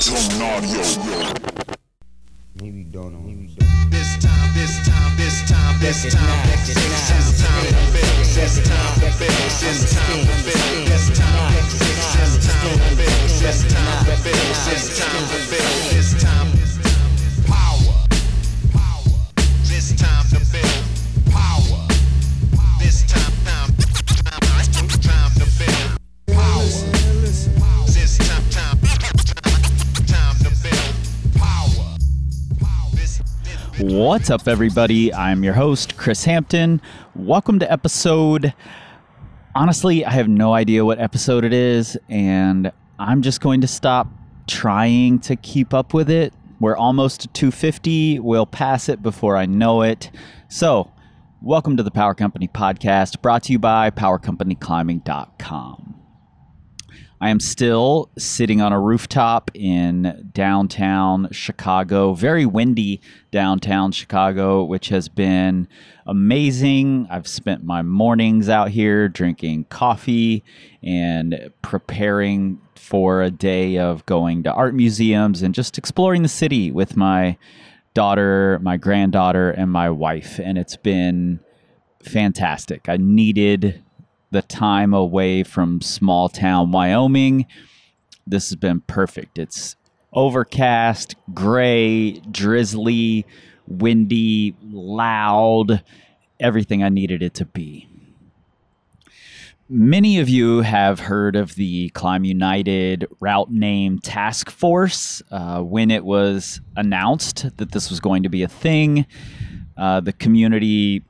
Tone audio. Maybe don't. This time, this time, this time, this time, this time, this time this time this time this time to build, this time to build, this time this time this time. What's up, everybody? I'm your host, Chris Hampton. Welcome to episode. Honestly, I have no idea what episode it is, and I'm just going to stop trying to keep up with it. We're almost to 250. We'll pass it before I know it. So, welcome to the Power Company podcast brought to you by PowerCompanyClimbing.com. I am still sitting on a rooftop in downtown Chicago, very windy downtown Chicago, which has been amazing. I've spent my mornings out here drinking coffee and preparing for a day of going to art museums and just exploring the city with my daughter, my granddaughter, and my wife. And it's been fantastic. I needed the time away from small town Wyoming. This has been perfect. It's overcast, gray, drizzly, windy, loud, everything I needed it to be. Many of you have heard of the Climb United route name task force. Uh, when it was announced that this was going to be a thing, uh, the community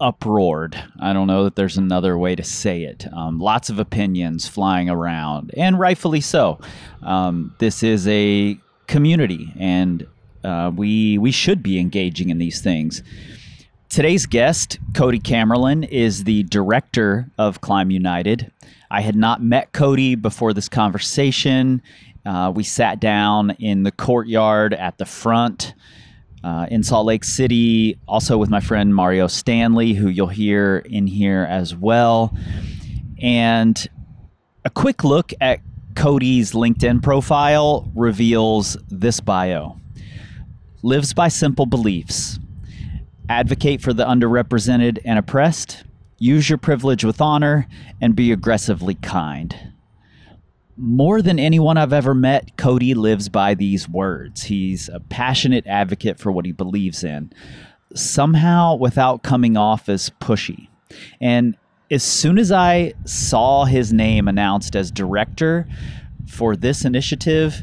uproared. I don't know that there's another way to say it. Um, lots of opinions flying around, and rightfully so. Um, this is a community, and uh, we we should be engaging in these things. Today's guest, Cody Kaemmerlen, is the director of Climb United. I had not met Cody before this conversation. Uh, we sat down in the courtyard at the front uh, in Salt Lake City, also with my friend Mario Stanley, who you'll hear in here as well. And a quick look at Cody's LinkedIn profile reveals this bio. Lives by simple beliefs, advocate for the underrepresented and oppressed, use your privilege with honor, and be aggressively kind more than anyone I've ever met, Cody lives by these words. He's a passionate advocate for what he believes in, somehow without coming off as pushy. And as soon as I saw his name announced as director for this initiative,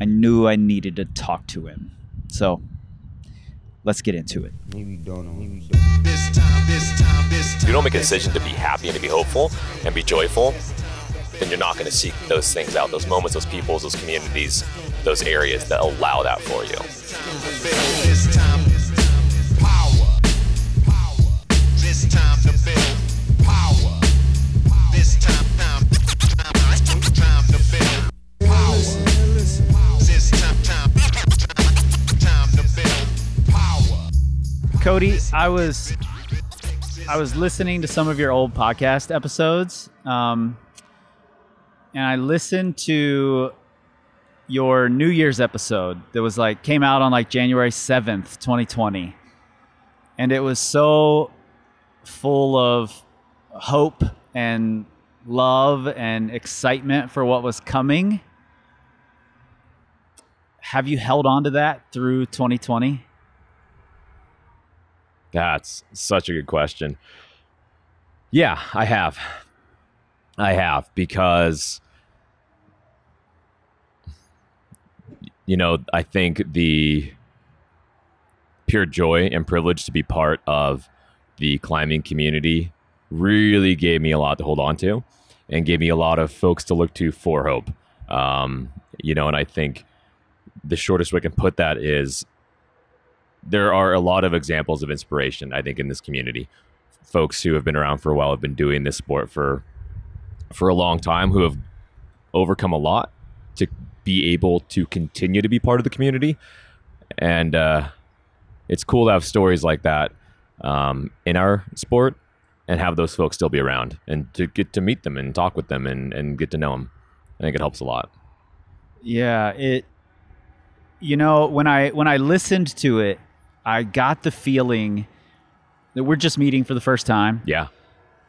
I knew I needed to talk to him. So let's get into it. You don't make a decision to be happy and to be hopeful and be joyful, then you're not going to seek those things out, those moments, those peoples, those communities, those areas that allow that for you. Cody, I was I was listening to some of your old podcast episodes, um, and I listened to your New Year's episode that was like came out on like January seventh, twenty twenty, and it was so full of hope and love and excitement for what was coming. Have you held on to that through 2020? That's such a good question. Yeah, I have. I have because you know, I think the pure joy and privilege to be part of the climbing community really gave me a lot to hold on to and gave me a lot of folks to look to for hope. Um, you know, and I think the shortest way I can put that is there are a lot of examples of inspiration, I think, in this community. Folks who have been around for a while have been doing this sport for for a long time, who have overcome a lot to be able to continue to be part of the community. And uh, it's cool to have stories like that um, in our sport and have those folks still be around and to get to meet them and talk with them and, and get to know them. I think it helps a lot. Yeah, it you know, when I when I listened to it, I got the feeling that we're just meeting for the first time Yeah.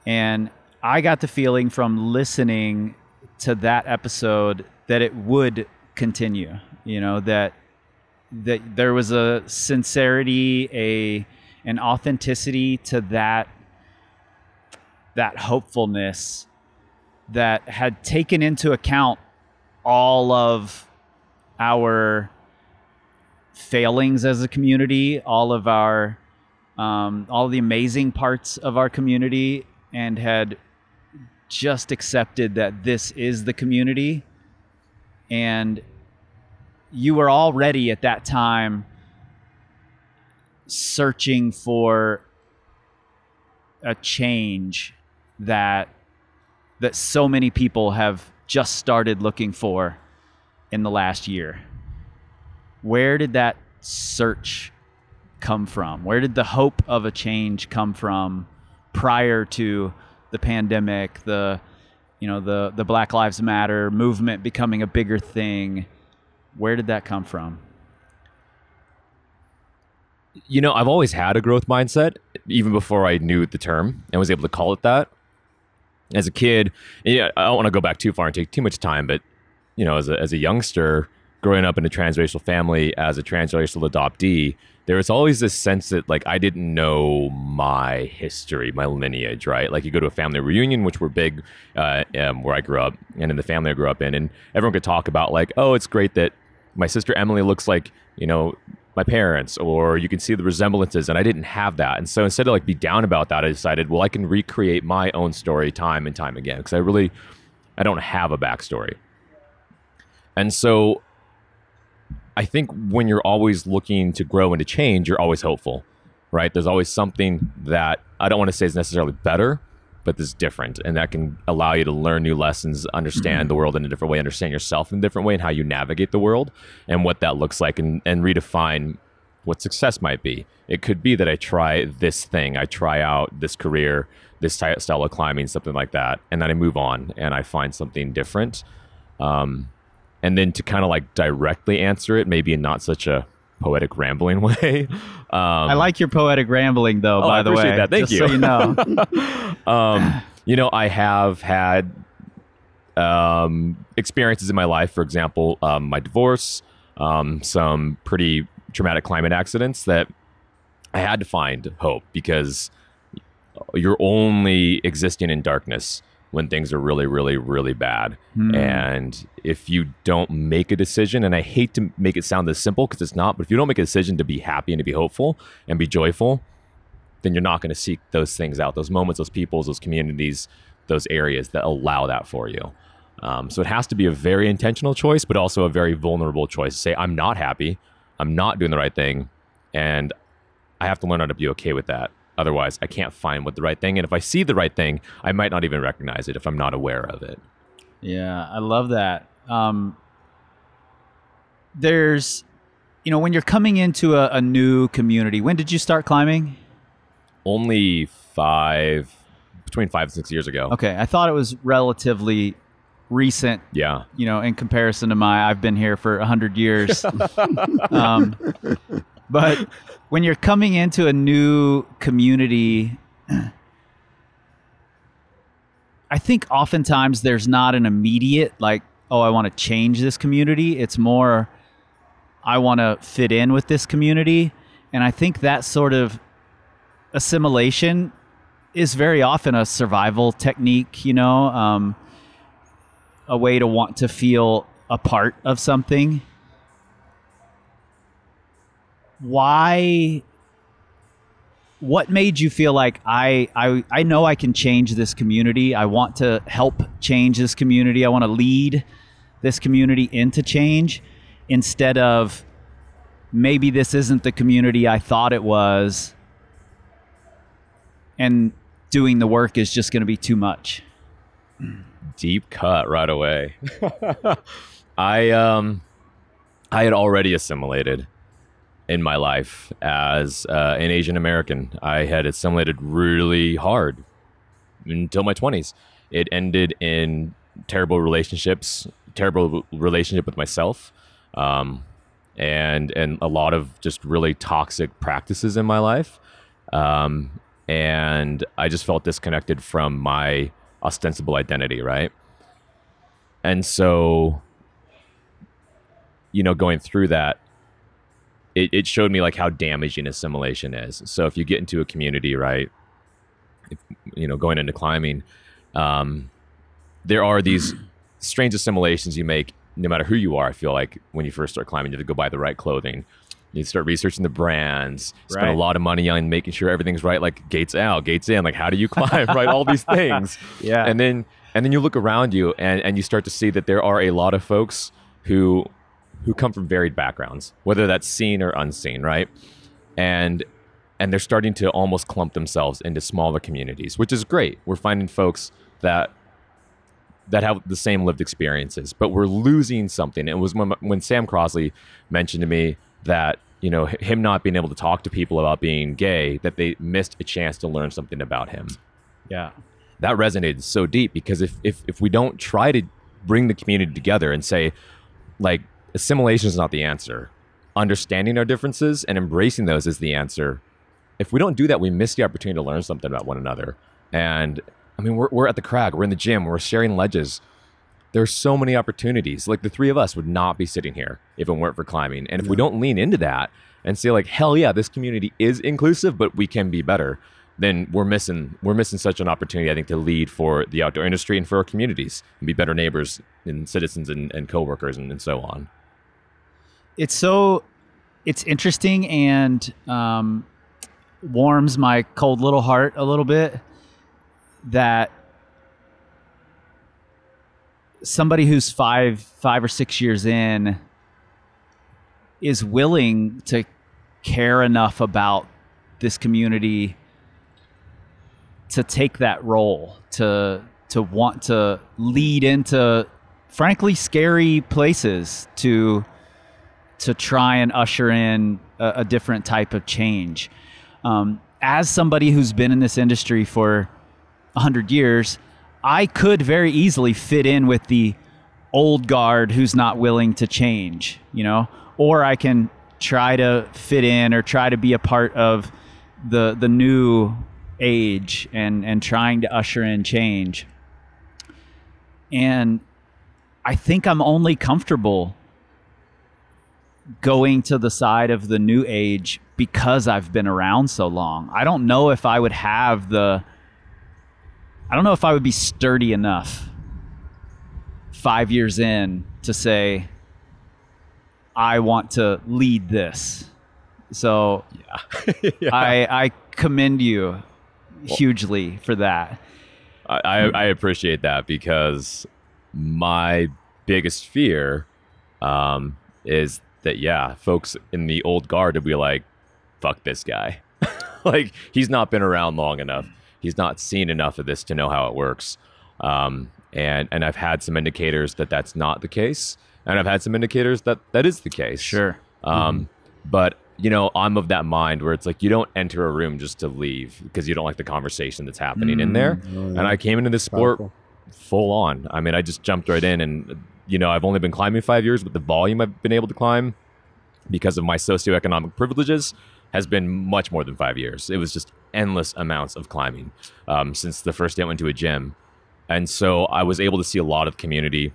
and I got the feeling from listening to that episode that it would continue, you know, that that there was a sincerity, a an authenticity to that that hopefulness that had taken into account all of our failings as a community, all of our um, all the amazing parts of our community, and had just accepted that this is the community. And you were already at that time searching for a change that that so many people have just started looking for in the last year. Where did that search come from? Where did the hope of a change come from prior to the pandemic, the you know, the the Black Lives Matter movement becoming a bigger thing? Where did that come from? You know, I've always had a growth mindset, even before I knew the term and was able to call it that. As a kid, yeah, I don't want to go back too far and take too much time, but you know, as a as a youngster growing up in a transracial family as a transracial adoptee, there was always this sense that like I didn't know my history, my lineage, right? Like you go to a family reunion, which were big uh, um, where I grew up, and in the family I grew up in, and everyone could talk about like, oh, it's great that my sister Emily looks like you know my parents, or you can see the resemblances, and I didn't have that, and so instead of like be down about that, I decided, well, I can recreate my own story time and time again because I really I don't have a backstory, and so I think when you're always looking to grow and to change, you're always hopeful, right? There's always something that I don't want to say is necessarily better, but is different. And that can allow you to learn new lessons, understand the world in a different way, understand yourself in a different way, and how you navigate the world and what that looks like, and, and redefine what success might be. It could be that I try this thing, I try out this career, this style of climbing, something like that, and then I move on and I find something different. Um, and then to kind of like directly answer it, maybe in not such a poetic rambling way. Um, I like your poetic rambling, though. Oh, by I the way, that. Thank just you. So you know, um, you know, I have had um, experiences in my life. For example, um, my divorce, um, some pretty traumatic climate accidents that I had to find hope because you're only existing in darkness when things are really, really, really bad. And if you don't make a decision, and I hate to make it sound this simple because it's not, but if you don't make a decision to be happy and to be hopeful and be joyful, then you're not going to seek those things out, those moments, those peoples, those communities, those areas that allow that for you. Um, so it has to be a very intentional choice, but also a very vulnerable choice to say, I'm not happy, I'm not doing the right thing, and I have to learn how to be okay with that. Otherwise, I can't find what the right thing. And if I see the right thing, I might not even recognize it if I'm not aware of it. Yeah, I love that. Um, there's, you know, when you're coming into a, a new community, when did you start climbing? Only five, between five and six years ago. Okay, I thought it was relatively recent, Yeah. you know, in comparison to my, I've been here for a 100 years. um, but when you're coming into a new community, I think oftentimes there's not an immediate, like, oh, I want to change this community. It's more, I want to fit in with this community. And I think that sort of assimilation is very often a survival technique, you know, um, a way to want to feel a part of something. Why? What made you feel like I, I I know I can change this community. I want to help change this community. I want to lead this community into change instead of maybe this isn't the community I thought it was and doing the work is just going to be too much. deep cut right away. I um I had already assimilated in my life as uh, an Asian American. I had assimilated really hard until my 20s. It ended in terrible relationships, terrible relationship with myself, um, and and a lot of just really toxic practices in my life, um, and I just felt disconnected from my ostensible identity, right? And so, you know, going through that, it, it showed me like how damaging assimilation is. So if you get into a community, right, if, you know, going into climbing, um, there are these strange assimilations you make no matter who you are. I feel like when you first start climbing, you have to go buy the right clothing. You start researching the brands, spend Right. a lot of money on making sure everything's right, like gates out, gates in, like how do you climb, right? All these things. Yeah. And then and then you look around you and, and you start to see that there are a lot of folks who who come from varied backgrounds, whether that's seen or unseen, right? And and they're starting to almost clump themselves into smaller communities, which is great. We're finding folks that that have the same lived experiences, but we're losing something. It was when, when Sam Crosley mentioned to me that you know him not being able to talk to people about being gay, that they missed a chance to learn something about him Yeah. that resonated so deep because if, if if we don't try to bring the community together and say like assimilation is not the answer. Understanding our differences and embracing those is the answer. If we don't do that we miss the opportunity to learn something about one another. And i mean we're, we're at the crag. We're in the gym. We're sharing ledges. There's so many opportunities. Like the three of us would not be sitting here if it weren't for climbing. And if we don't lean into that and say like hell yeah this community is inclusive but we can be better then we're missing we're missing such an opportunity i think to lead for the outdoor industry and for our communities and be better neighbors and citizens and, and coworkers and, and so on it's so it's interesting and um, warms my cold little heart a little bit that somebody who's five five or six years in is willing to care enough about this community to take that role to to want to lead into frankly scary places to to try and usher in a, a different type of change. Um, as somebody who's been in this industry for 100 years, I could very easily fit in with the old guard who's not willing to change, you know, or I can try to fit in or try to be a part of the the new age and and trying to usher in change. And I think I'm only comfortable going to the side of the new age because I've been around so long. I don't know if I would have the I don't know if I would be sturdy enough 5 years in to say I want to lead this. So Yeah. I I commend you hugely for that. I, I, I appreciate that because my biggest fear um, is that yeah, folks in the old guard would be like, "Fuck this guy," like he's not been around long enough. He's not seen enough of this to know how it works. Um, and and I've had some indicators that that's not the case, and I've had some indicators that that is the case. Sure. Um, But you know, I'm of that mind where it's like you don't enter a room just to leave because you don't like the conversation that's happening in there. And I came into this sport Powerful. full on. I mean, I just jumped right in, and you know, I've only been climbing five years, but the volume I've been able to climb because of my socioeconomic privileges has been much more than five years. It was just endless amounts of climbing um, since the first day I went to a gym, and so I was able to see a lot of community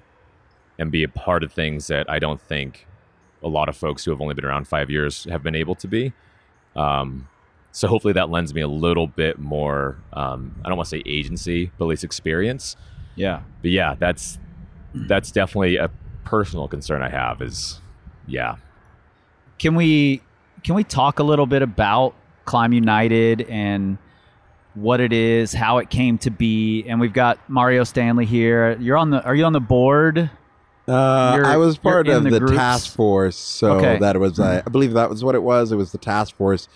and be a part of things that I don't think a lot of folks who have only been around five years have been able to be. Um, so hopefully that lends me a little bit more. Um, I don't want to say agency, but at least experience. Yeah. But yeah, that's that's definitely a personal concern I have. Is yeah, Can we can we talk a little bit about Climb United and what it is, how it came to be? And we've got Mario Stanley here. You're on the are you on the board? Uh, I was part of the the, task force, so Okay. that was I, I believe that was what it was. It was the task force,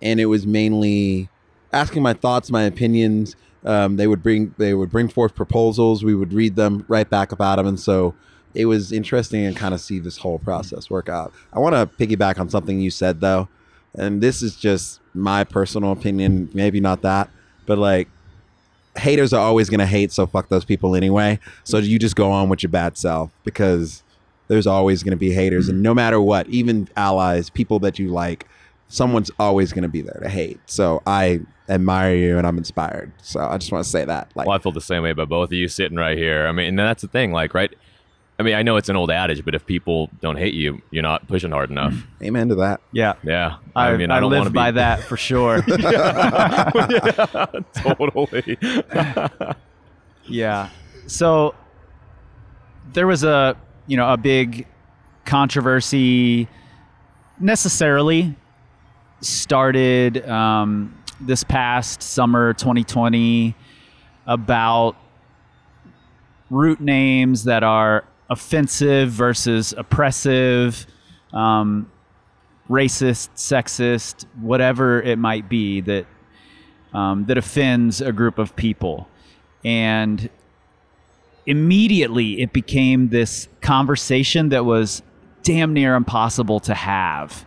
and it was mainly asking my thoughts, my opinions. Um, they would bring they would bring forth proposals. We would read them, write back about them, and so it was interesting and kind of see this whole process work out. I want to piggyback on something you said though, and this is just my personal opinion. Maybe not that, but like haters are always gonna hate, so fuck those people anyway. So you just go on with your bad self because there's always gonna be haters, and no matter what, even allies, people that you like, someone's always gonna be there to hate. So I admire you and I'm inspired. So I just want to say that. Like, Well, I feel the same way about both of you sitting right here. I mean, and that's the thing, like, right? I mean, I know it's an old adage, but if people don't hate you, you're not pushing hard enough. amen to that. Yeah. Yeah, I, I mean, I, I don't live want to by be that for sure. yeah, totally. Yeah. So there was a you know a big controversy necessarily started um, this past summer 2020 about route names that are offensive versus oppressive, um, racist, sexist, whatever it might be that um, that offends a group of people, and immediately it became this conversation that was damn near impossible to have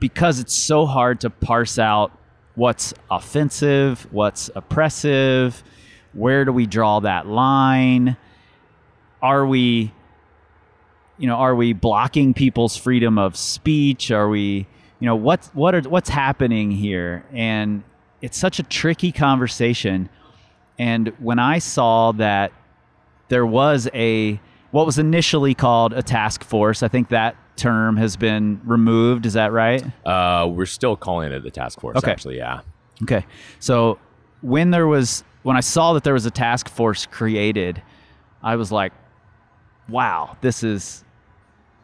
because it's so hard to parse out what's offensive, what's oppressive, where do we draw that line? Are we you know, are we blocking people's freedom of speech? Are we, you know, what's what are what's happening here? And it's such a tricky conversation. And when I saw that there was a what was initially called a task force, I think that term has been removed. Is that right? Uh, we're still calling it the task force. Okay. Actually, yeah. Okay. So when there was when I saw that there was a task force created, I was like, wow, this is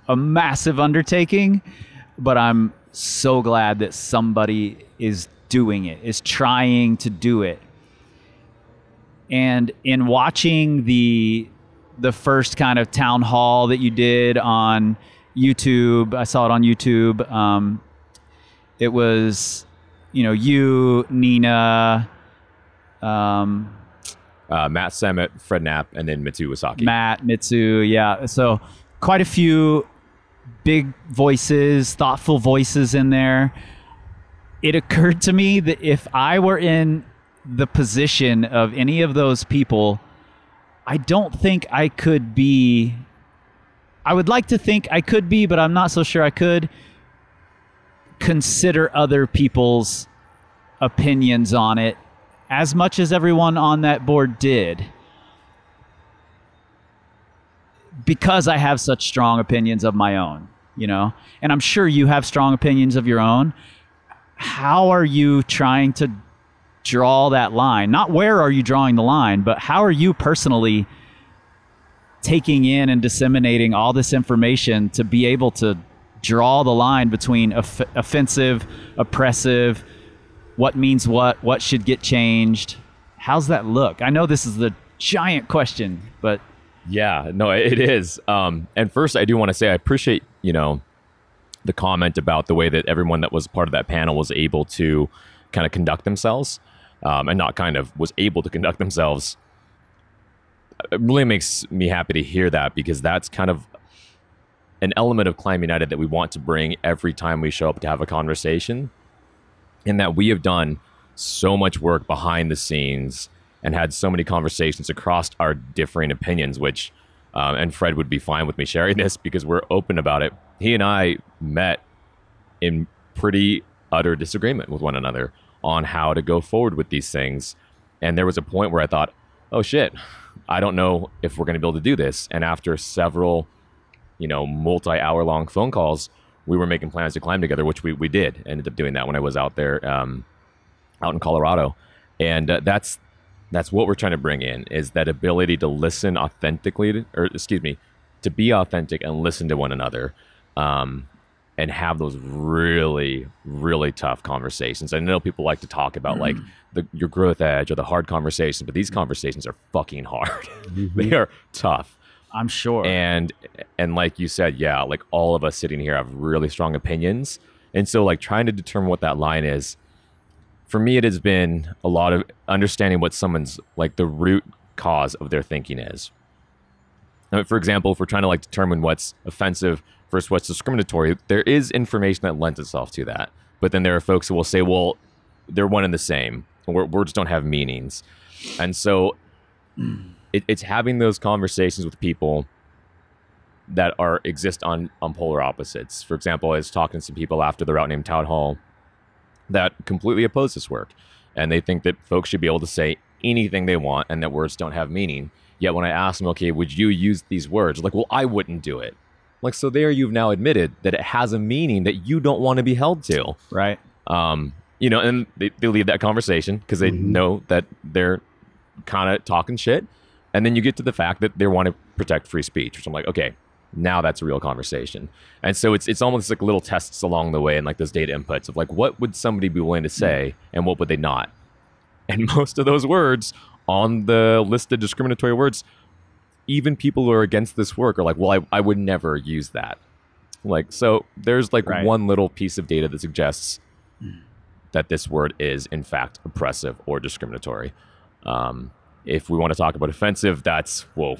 a massive undertaking, but I'm so glad that somebody is doing it, is trying to do it. And in watching the the first kind of town hall that you did on YouTube, I saw it on YouTube. Um, it was, you know, you, Nina, um, Uh, Matt Samet, Fred Knapp, and then Mitsu Iwasaki. Matt, Mitsu, yeah. So quite a few big voices, thoughtful voices in there. It occurred to me that if I were in the position of any of those people, I don't think I could be. I would like to think I could be, but I'm not so sure I could consider other people's opinions on it as much as everyone on that board did. because I have such strong opinions of my own, you know, and I'm sure you have strong opinions of your own. How are you trying to draw that line? Not where are you drawing the line, but how are you personally taking in and disseminating all this information to be able to draw the line between off- offensive, oppressive, what means what, what should get changed? How's that look? I know this is the giant question, but Yeah, no, it is. Um, and first, I do want to say I appreciate you know the comment about the way that everyone that was part of that panel was able to kind of conduct themselves, um, and not kind of was able to conduct themselves. It really makes me happy to hear that because that's kind of an element of Climb United that we want to bring every time we show up to have a conversation, in that we have done so much work behind the scenes and had so many conversations across our differing opinions, which, um, and Fred would be fine with me sharing this because we're open about it. He and I met in pretty utter disagreement with one another on how to go forward with these things. And there was a point where I thought, oh shit, I don't know if we're going to be able to do this. And after several, you know, multi hour long phone calls, we were making plans to climb together, which we, we did. Ended up doing that when I was out there, um, out in Colorado. And uh, that's that's what we're trying to bring in is that ability to listen authentically to, or excuse me to be authentic and listen to one another um, and have those really really tough conversations. I know people like to talk about like mm-hmm. the, your growth edge or the hard conversations but these conversations are fucking hard. Mm-hmm. They are tough. I'm sure. and and like you said yeah like all of us sitting here have really strong opinions. And so like trying to determine what that line is for me it has been a lot of understanding what someone's like the root cause of their thinking is Now, for example if we're trying to like determine what's offensive versus what's discriminatory there is information that lends itself to that but then there are folks who will say well they're one and the same Wor- Words don't have meanings, and so it, it's having those conversations with people that are exist on on polar opposites. For example, I was talking to some people after the route name town hall that completely oppose this work, and they think that folks should be able to say anything they want and that words don't have meaning. Yet when I ask them, okay, would you use these words? Like, well, I wouldn't do it. Like, so there you've now admitted that it has a meaning that you don't want to be held to. Right. Um, you know, and they, they leave that conversation because they know that they're kind of talking shit. And then you get to the fact that they want to protect free speech, which I'm like, okay, now that's a real conversation. And so it's it's almost like little tests along the way and like those data inputs of like what would somebody be willing to say and what would they not. And most of those words on the list of discriminatory words, even people who are against this work are like, well, I, I would never use that. Like, so there's like Right. one little piece of data that suggests that this word is in fact oppressive or discriminatory. Um, if we want to talk about offensive, that's whoa,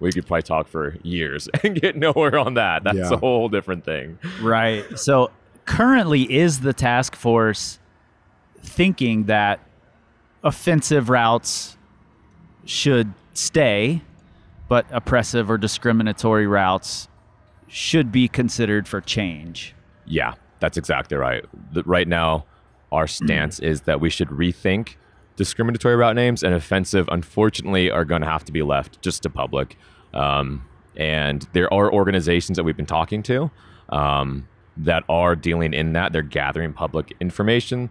we could probably talk for years and get nowhere on that. That's Yeah. a whole different thing. Right. So currently, is the task force thinking that offensive routes should stay, but oppressive or discriminatory routes should be considered for change? Yeah, that's exactly right. Right now, our stance is that we should rethink discriminatory route names and offensive, unfortunately, are going to have to be left just to public. Um, and there are organizations that we've been talking to um, that are dealing in that. They're gathering public information.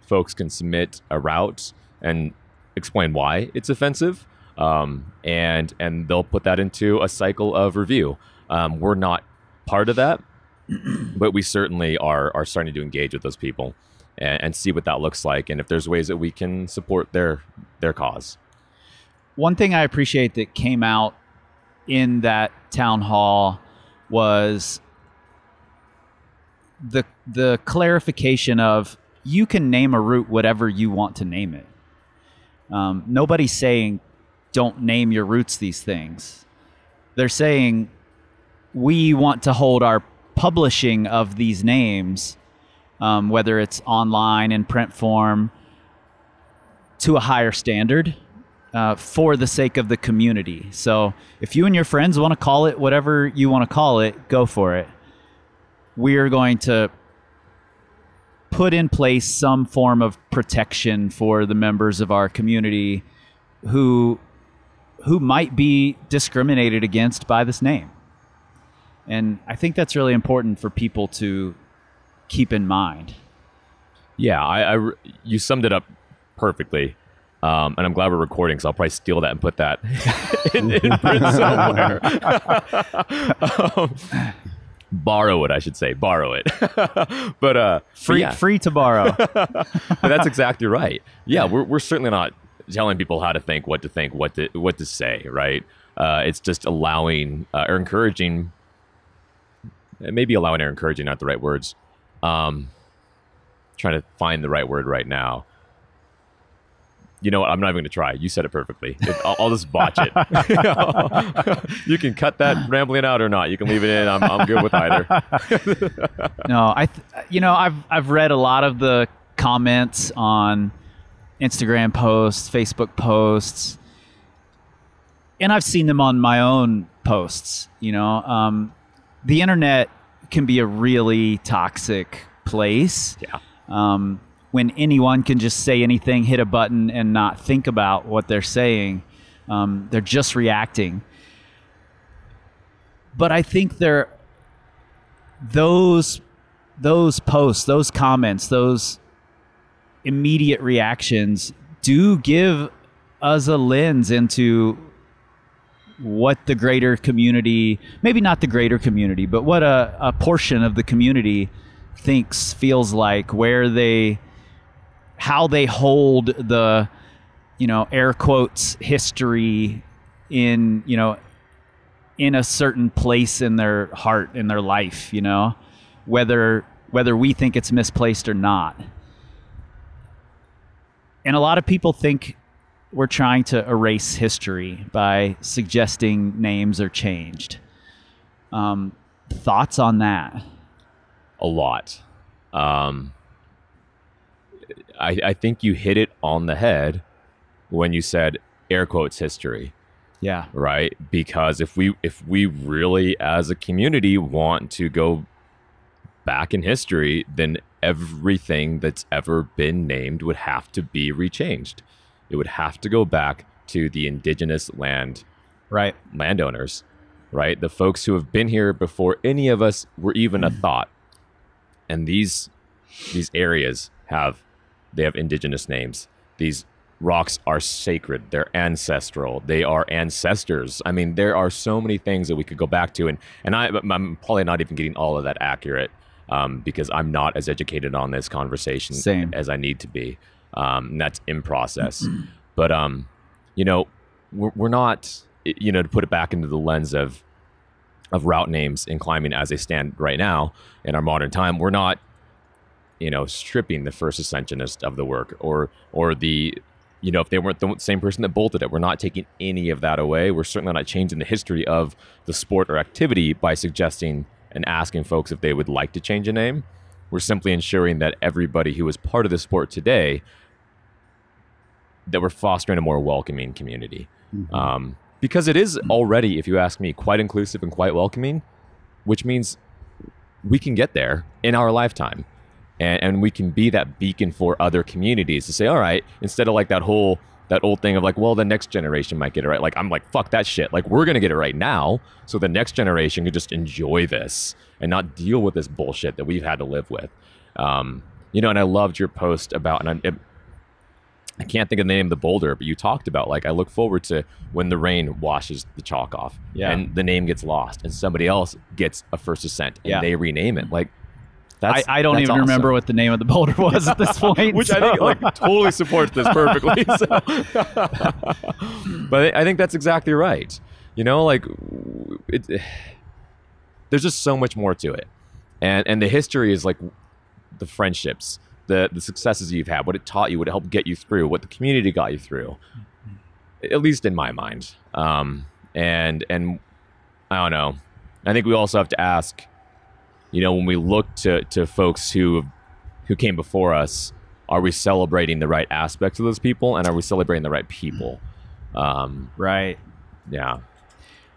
Folks can submit a route and explain why it's offensive, um, and and they'll put that into a cycle of review. Um, we're not part of that, but we certainly are are starting to engage with those people and, and see what that looks like, and if there's ways that we can support their their cause. One thing I appreciate that came out in that town hall was the the clarification of you can name a route whatever you want to name it. Um, nobody's saying don't name your routes these things. They're saying we want to hold our publishing of these names, um, whether it's online in print form, to a higher standard uh, for the sake of the community. So if you and your friends want to call it whatever you want to call it, go for it. We are going to put in place some form of protection for the members of our community who who might be discriminated against by this name. And I think that's really important for people to keep in mind. Yeah, I, I you summed it up perfectly. Um, and I'm glad we're recording, so I'll probably steal that and put that in, in print somewhere. um, borrow it, I should say. Borrow it. but uh, Free yeah. free to borrow. That's exactly right. Yeah, we're, we're certainly not telling people how to think, what to think, what to what to say, right? Uh, it's just allowing uh, or encouraging, maybe allowing or encouraging, not the right words. Um, trying to find the right word right now. You know what? I'm not even going to try. You said it perfectly. It, I'll, I'll just botch it. you can cut that rambling out or not. You can leave it in. I'm, I'm good with either. no, I, th- you know, I've I've read a lot of the comments on Instagram posts, Facebook posts, and I've seen them on my own posts. You know, um, the internet can be a really toxic place. Yeah. Um, when anyone can just say anything, hit a button, and not think about what they're saying, um, they're just reacting. But I think they're those those posts, those comments, those immediate reactions do give us a lens into what the greater community, maybe not the greater community, but what a, a portion of the community thinks, feels like, where they, how they hold the, you know, air quotes history in, you know, in a certain place in their heart, in their life, you know, whether whether we think it's misplaced or not. And a lot of people think we're trying to erase history by suggesting names are changed. Um, thoughts on that? a lot. Um, I, I think you hit it on the head when you said air quotes history. Yeah. right? Because if we if we really as a community want to go back in history then everything that's ever been named would have to be rechanged. It would have to go back to the indigenous land Right. landowners right? The folks who have been here before any of us were even a thought. And these these areas have they have indigenous names. These rocks are sacred. They're ancestral. They are ancestors. I mean there are so many things that we could go back to and and I, i'm probably not even getting all of that accurate um, because i'm not as educated on this conversation Same. as i need to be. Um, and that's in process. But um you know we're, we're not you know to put it back into the lens of of route names in climbing as they stand right now in our modern time we're not you know stripping the first ascensionist of the work or or the you know if they weren't the same person that bolted it. We're not taking any of that away. We're certainly not changing the history of the sport or activity by suggesting and asking folks if they would like to change a name. We're simply ensuring that everybody who is part of the sport today that we're fostering a more welcoming community. Um, because it is already if you ask me quite inclusive and quite welcoming which means we can get there in our lifetime and, and we can be that beacon for other communities to say all right instead of like that whole that old thing of like well the next generation might get it right like i'm like fuck that shit like we're gonna get it right now so the next generation can just enjoy this and not deal with this bullshit that we've had to live with um, you know and i loved your post about and I, it, I can't think of the name of the boulder, but you talked about like I look forward to when the rain washes the chalk off, Yeah. and the name gets lost, and somebody else gets a first ascent, and Yeah. they rename it. Like that's I don't that's even awesome. remember what the name of the boulder was at this point. which I think like totally supports this perfectly. so. but I think that's exactly right. You know, like it, there's just so much more to it, and and the history is like the friendships, the the successes you've had, what it taught you, what it helped get you through, what the community got you through. At least in my mind, um, and and I don't know. I think we also have to ask, you know, when we look to to folks who who came before us, are we celebrating the right aspects of those people, and are we celebrating the right people? Um, right. yeah.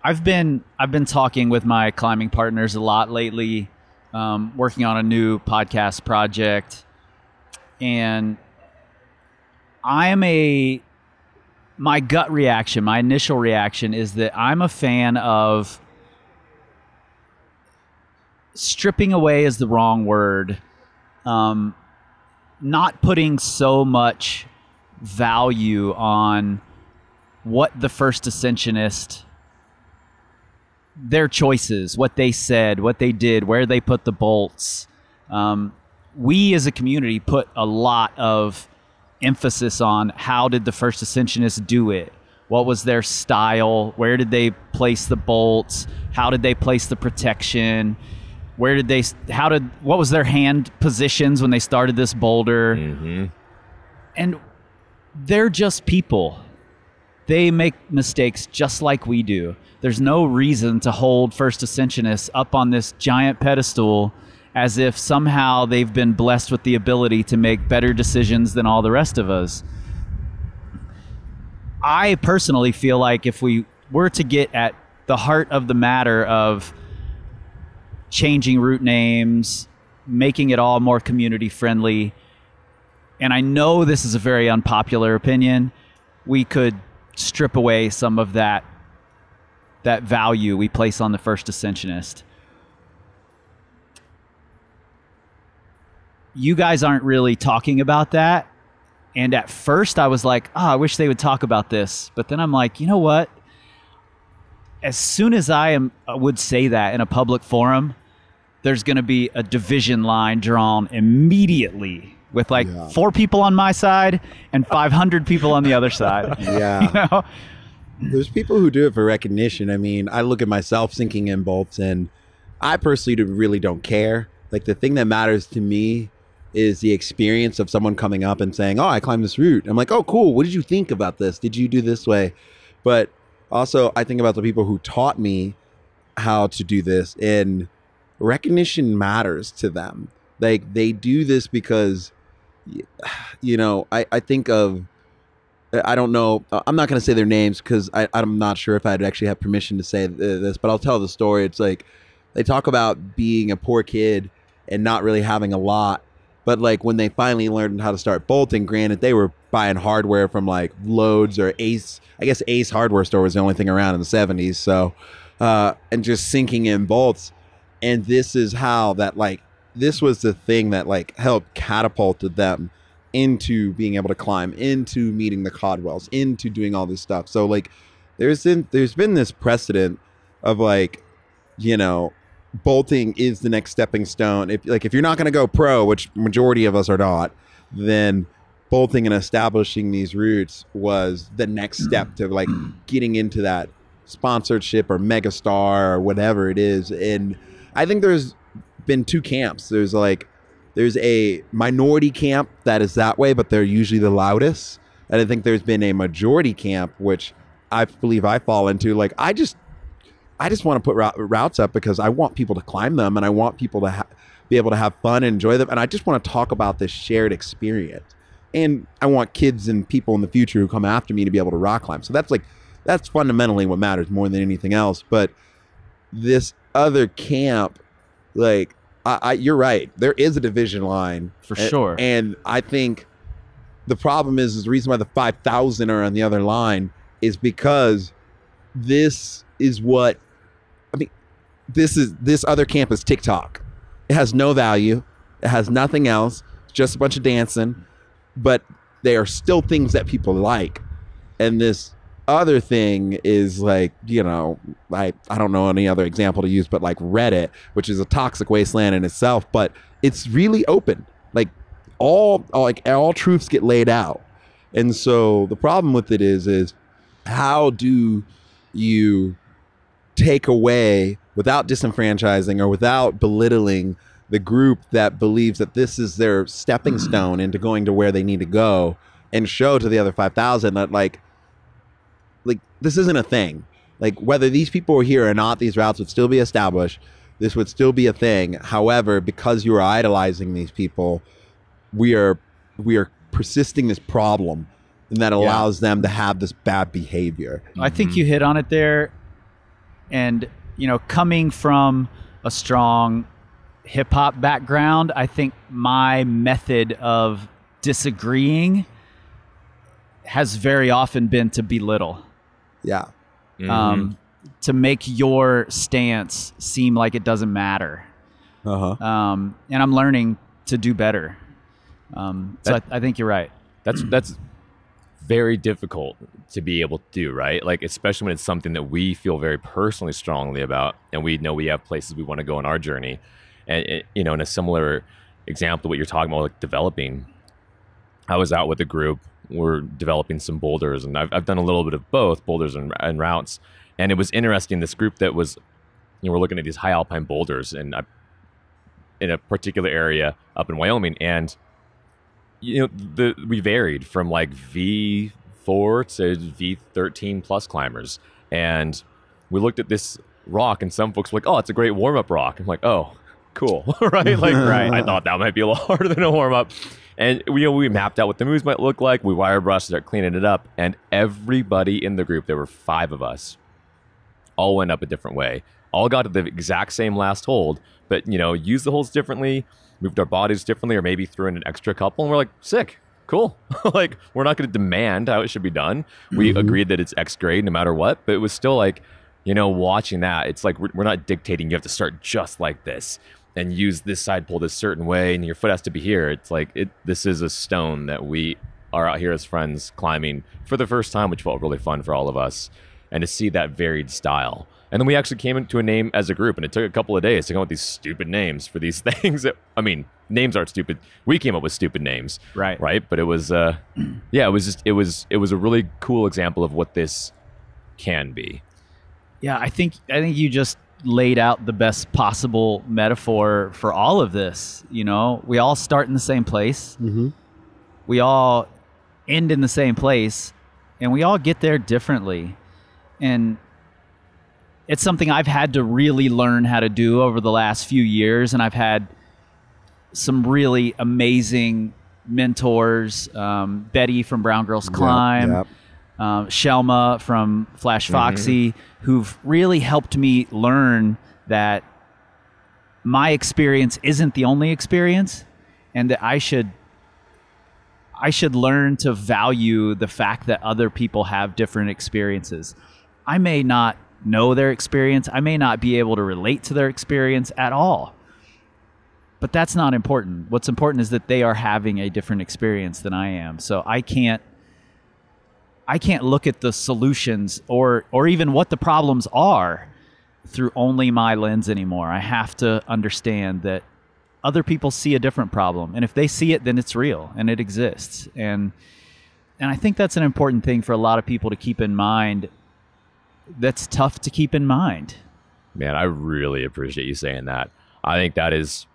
I've been I've been talking with my climbing partners a lot lately, um, working on a new podcast project, and I am a my gut reaction, my initial reaction is that I'm a fan of stripping away is the wrong word, um, not putting so much value on what the first ascensionist their choices, what they said, what they did, where they put the bolts. Um, we as a community put a lot of emphasis on how did the first ascensionists do it? What was their style? Where did they place the bolts? How did they place the protection? Where did they? How did? What was their hand positions when they started this boulder? hmm and they're just people. They make mistakes just like we do. There's no reason to hold first ascensionists up on this giant pedestal as if somehow they've been blessed with the ability to make better decisions than all the rest of us. I personally feel like if we were to get at the heart of the matter of changing route names, making it all more community friendly, and I know this is a very unpopular opinion, we could strip away some of that that value we place on the first ascensionist. You guys aren't really talking about that. And at first I was like, oh, I wish they would talk about this. But then I'm like, you know what? As soon as I am uh, would say that in a public forum, there's going to be a division line drawn immediately with like Yeah. four people on my side and 500 people on the other side. Yeah. you know? There's people who do it for recognition. I mean, I look at myself sinking in bolts, and I personally really don't care. Like the thing that matters to me is the experience of someone coming up and saying, "Oh, I climbed this route." I'm like, "Oh, cool. What did you think about this? Did you do this way?" But also, I think about the people who taught me how to do this, and recognition matters to them. Like they do this because you know, I, I think of, I don't know, I'm not going to say their names because I'm not sure if I'd actually have permission to say this, but I'll tell the story. It's like they talk about being a poor kid and not really having a lot. But like when they finally learned how to start bolting, granted, they were buying hardware from like Lowe's or Ace. I guess Ace Hardware Store was the only thing around in the 70s. So, uh, and just sinking in bolts. And this is how that like this was the thing that like helped catapulted them into being able to climb, into meeting the Caldwells, into doing all this stuff. So like there's been there's been this precedent of like, you know, bolting is the next stepping stone. If like if you're not gonna go pro, which majority of us are not, then bolting and establishing these routes was the next step to like getting into that sponsorship or megastar or whatever it is. And I think there's been two camps. There's like there's a minority camp that is that way, but they're usually the loudest. And I think there's been a majority camp, which I believe I fall into. Like I just, I just want to put routes up because I want people to climb them and I want people to ha- be able to have fun and enjoy them. And I just want to talk about this shared experience. And I want kids and people in the future who come after me to be able to rock climb. So that's like, that's fundamentally what matters more than anything else. But this other camp, like I, I, you're right. There is a division line for sure, and I think the problem is, is the reason why the five thousand are on the other line is because this is what. This is this other camp is TikTok. It has no value. It has nothing else. It's just a bunch of dancing, but they are still things that people like. And this other thing is like you know I I don't know any other example to use, but like Reddit, which is a toxic wasteland in itself, but it's really open. Like all, all like all truths get laid out, and so the problem with it is is how do you take away without disenfranchising or without belittling the group that believes that this is their stepping stone into going to where they need to go and show to the other 5000 that like like this isn't a thing. Like whether these people were here or not, these routes would still be established. This would still be a thing. However, because you are idolizing these people, we are we are persisting this problem and that allows yeah. them to have this bad behavior. I think mm-hmm. you hit on it there. And, you know, coming from a strong hip hop background, I think my method of disagreeing has very often been to belittle. Yeah. Mm-hmm. Um, to make your stance seem like it doesn't matter. Uh-huh. Um, and I'm learning to do better. Um, so that, I, I think you're right. That's that's very difficult to be able to do, right? Like especially when it's something that we feel very personally strongly about, and we know we have places we want to go on our journey. And it, you know, in a similar example, what you're talking about, like developing, I was out with a group we're developing some boulders, and I've, I've done a little bit of both boulders and, and routes. And it was interesting. This group that was, you know, we're looking at these high alpine boulders, and I, in a particular area up in Wyoming, and you know, the we varied from like V four to V thirteen plus climbers, and we looked at this rock, and some folks were like, "Oh, it's a great warm up rock." I'm like, "Oh, cool, right?" Like, right. I thought that might be a little harder than a warm up. And we, you know, we mapped out what the moves might look like. We wire brushed, start cleaning it up, and everybody in the group, there were five of us, all went up a different way. All got to the exact same last hold, but you know, used the holds differently, moved our bodies differently, or maybe threw in an extra couple, and we're like, sick, cool. like, we're not going to demand how it should be done. We mm-hmm. agreed that it's X grade no matter what, but it was still like, you know, watching that, it's like we're, we're not dictating you have to start just like this and use this side pull this certain way and your foot has to be here it's like it this is a stone that we are out here as friends climbing for the first time which felt really fun for all of us and to see that varied style and then we actually came into a name as a group and it took a couple of days to come up with these stupid names for these things that i mean names aren't stupid we came up with stupid names right right but it was uh yeah it was just it was it was a really cool example of what this can be yeah i think i think you just laid out the best possible metaphor for all of this. You know, we all start in the same place. Mm-hmm. We all end in the same place, and we all get there differently. And it's something I've had to really learn how to do over the last few years, and I've had some really amazing mentors, um, Betty from Brown Girls Climb, Yep. um, Shelma from Flash Foxy, who've really helped me learn that my experience isn't the only experience, and that I should I should learn to value the fact that other people have different experiences. I may not know their experience, I may not be able to relate to their experience at all. But that's not important. What's important is that they are having a different experience than I am. So I can't I can't look at the solutions or or even what the problems are through only my lens anymore. I have to understand that other people see a different problem and if they see it then it's real and it exists. And and I think that's an important thing for a lot of people to keep in mind. That's tough to keep in mind. Man, I really appreciate you saying that. I think that is,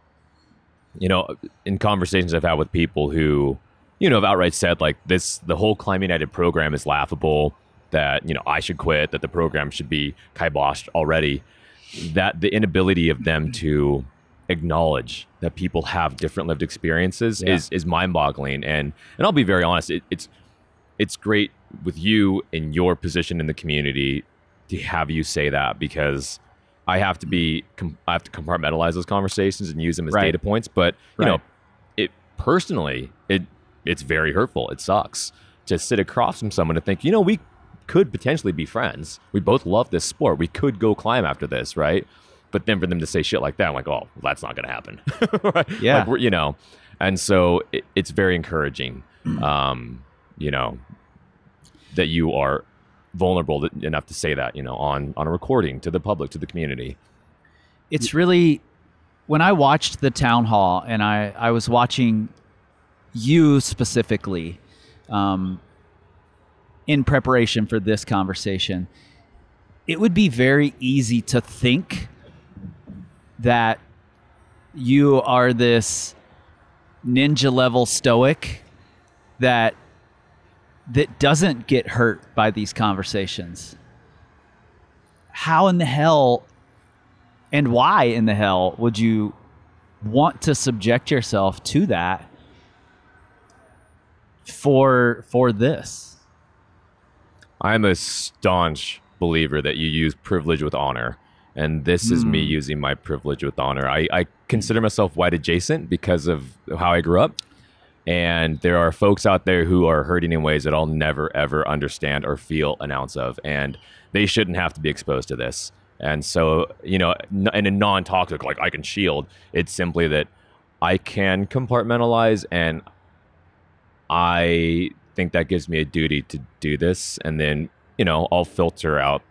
you know, in conversations I've had with people who, you know, have outright said like this, the whole Climb United program is laughable. That you know I should quit. That the program should be kiboshed already. That the inability of them to acknowledge that people have different lived experiences Yeah. is is mind boggling. And and I'll be very honest, it, it's it's great with you in your position in the community to have you say that because I have to be com- I have to compartmentalize those conversations and use them as Right. data points. But you know, it personally it it's very hurtful. It sucks to sit across from someone and think, you know, we could potentially be friends. We both love this sport. We could go climb after this, right? But then for them to say shit like that, I'm like, oh, that's not going to happen. Right? Yeah. Like, you know, and so it, it's very encouraging, um, you know, that you are vulnerable enough to say that, you know, on on a recording to the public, to the community. it's really when I watched the town hall and I, I was watching you specifically um, in preparation for this conversation, it would be very easy to think that you are this ninja level stoic that that doesn't get hurt by these conversations. How in the hell and why in the hell would you want to subject yourself to that for for this I'm a staunch believer that you use privilege with honor. And this is me hmm. using my privilege with honor. I, I consider myself white adjacent because of how I grew up. And there are folks out there who are hurting in ways that I'll never, ever understand or feel an ounce of. And they shouldn't have to be exposed to this. And so, you know, in a non toxic, like I can shield, it's simply that I can compartmentalize and I think that gives me a duty to do this. And then, you know, I'll filter out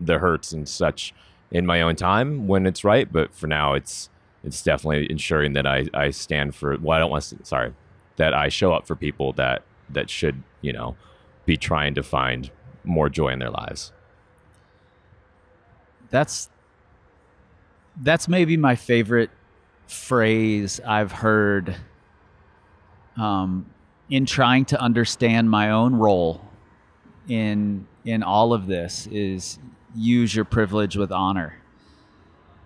the hurts and such in my own time when it's right. But for now, it's it's definitely ensuring that I, I stand for well, I don't want to sorry, that I show up for people that that should, you know, be trying to find more joy in their lives. that's that's maybe my favorite phrase I've heard um, in trying to understand my own role in in all of this is use your privilege with honor.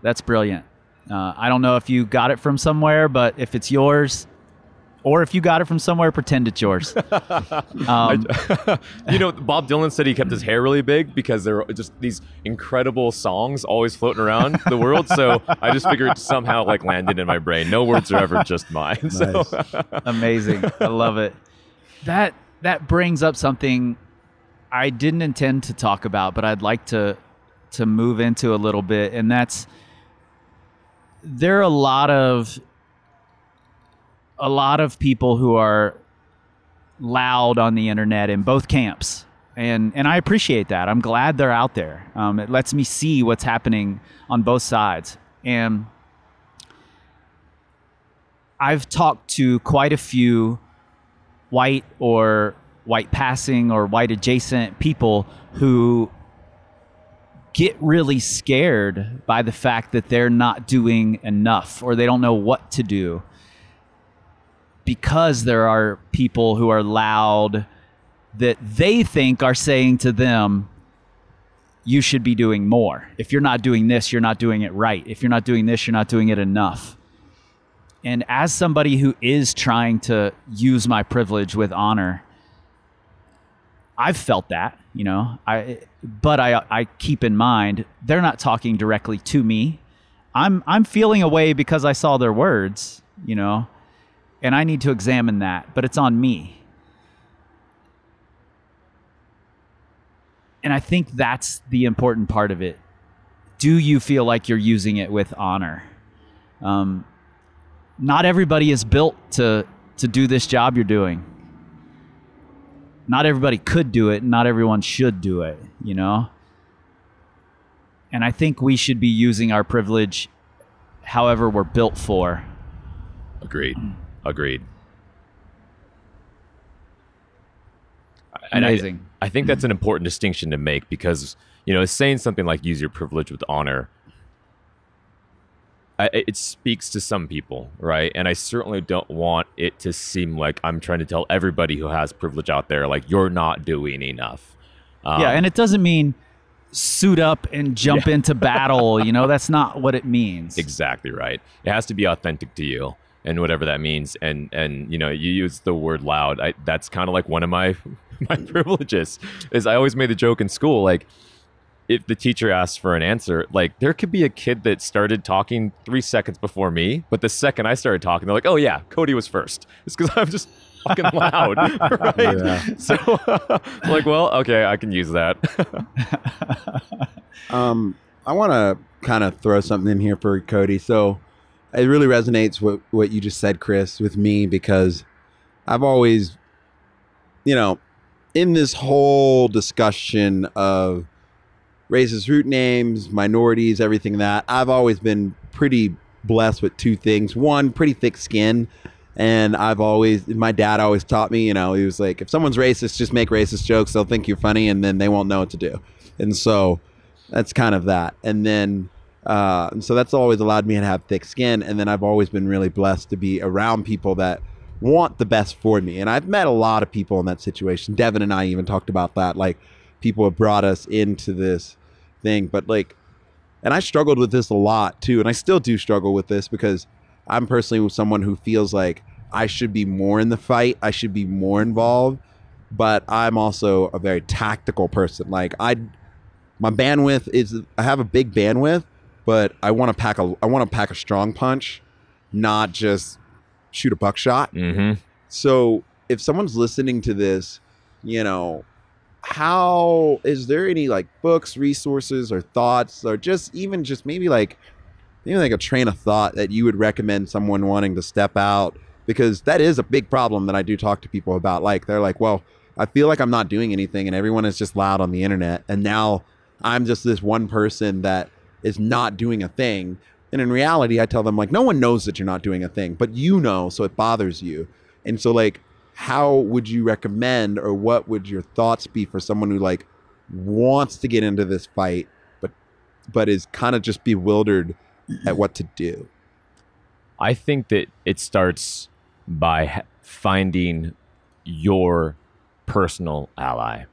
That's brilliant. Uh, I don't know if you got it from somewhere, but if it's yours, or if you got it from somewhere, pretend it's yours. Um, you know, Bob Dylan said he kept his hair really big because there are just these incredible songs always floating around the world. So I just figured somehow like landed in my brain. No words are ever just mine. So amazing i love it that that brings up something i didn't intend to talk about but i'd like to to move into a little bit and that's there are a lot of a lot of people who are loud on the internet in both camps. And and i appreciate that. I'm glad they're out there. Um, it lets me see what's happening on both sides. And I've talked to quite a few white or white passing or white adjacent people who get really scared by the fact that they're not doing enough or they don't know what to do because there are people who are loud that they think are saying to them you should be doing more if you're not doing this you're not doing it right if you're not doing this you're not doing it enough And as somebody who is trying to use my privilege with honor, I've felt that, you know. I but I I keep in mind they're not talking directly to me. I'm I'm feeling a way because I saw their words, you know. And I need to examine that, but it's on me. And I think that's the important part of it. Do you feel like you're using it with honor? Um, not everybody is built to to do this job you're doing. Not everybody could do it, not everyone should do it, you know? And I think we should be using our privilege however we're built for. Agreed. Agreed. And I- Amazing. I think that's an important distinction to make because you know saying something like use your privilege with honor. I, it speaks to some people, right? And I certainly don't want it to seem like I'm trying to tell everybody who has privilege out there, like you're not doing enough. Um, yeah, and it doesn't mean suit up and jump into battle, you know, that's not what it means. Exactly right. It has to be authentic to you and whatever that means. And and you know, you use the word loud. I, that's kind of like one of my my privileges. Is I always made the joke in school like if the teacher asks for an answer, like there could be a kid that started talking three seconds before me, but the second I started talking, they're like, "Oh yeah, Cody was first. It's because I'm just fucking loud, right? Yeah. So, like, well, okay, I can use that. Um, I want to kind of throw something in here for Cody. So it really resonates with what you just said, Chris, with me because I've always, you know, in this whole discussion of racist route names, minorities, everything that I've always been pretty blessed with two things. One, pretty thick skin. And I've always, my dad always taught me, you know, he was like, if someone's racist, just make racist jokes. They'll think you're funny and then they won't know what to do. And so that's kind of that. And then, uh, so that's always allowed me to have thick skin. And then I've always been really blessed to be around people that want the best for me. And I've met a lot of people in that situation. Devin and I even talked about that. Like, people have brought us into this thing. But, like, and I struggled with this a lot too. And I still do struggle with this because I'm personally someone who feels like I should be more in the fight, I should be more involved. But I'm also a very tactical person. Like, I my bandwidth is I have a big bandwidth, but I want to pack a I want to pack a strong punch, not just shoot a buckshot. mm-hmm. So if someone's listening to this, you know, how is there any like books, resources, or thoughts, or just even just maybe like maybe like a train of thought that you would recommend someone wanting to step out because that is a big problem that I do talk to people about. Like they're like, well, I feel like I'm not doing anything, and everyone is just loud on the internet, and now I'm just this one person that is not doing a thing. And in reality, I tell them like, no one knows that you're not doing a thing, but you know, so it bothers you. And so like, how would you recommend, or what would your thoughts be for someone who like wants to get into this fight, but but is kind of just bewildered at what to do? I think that it starts by finding your personal ally.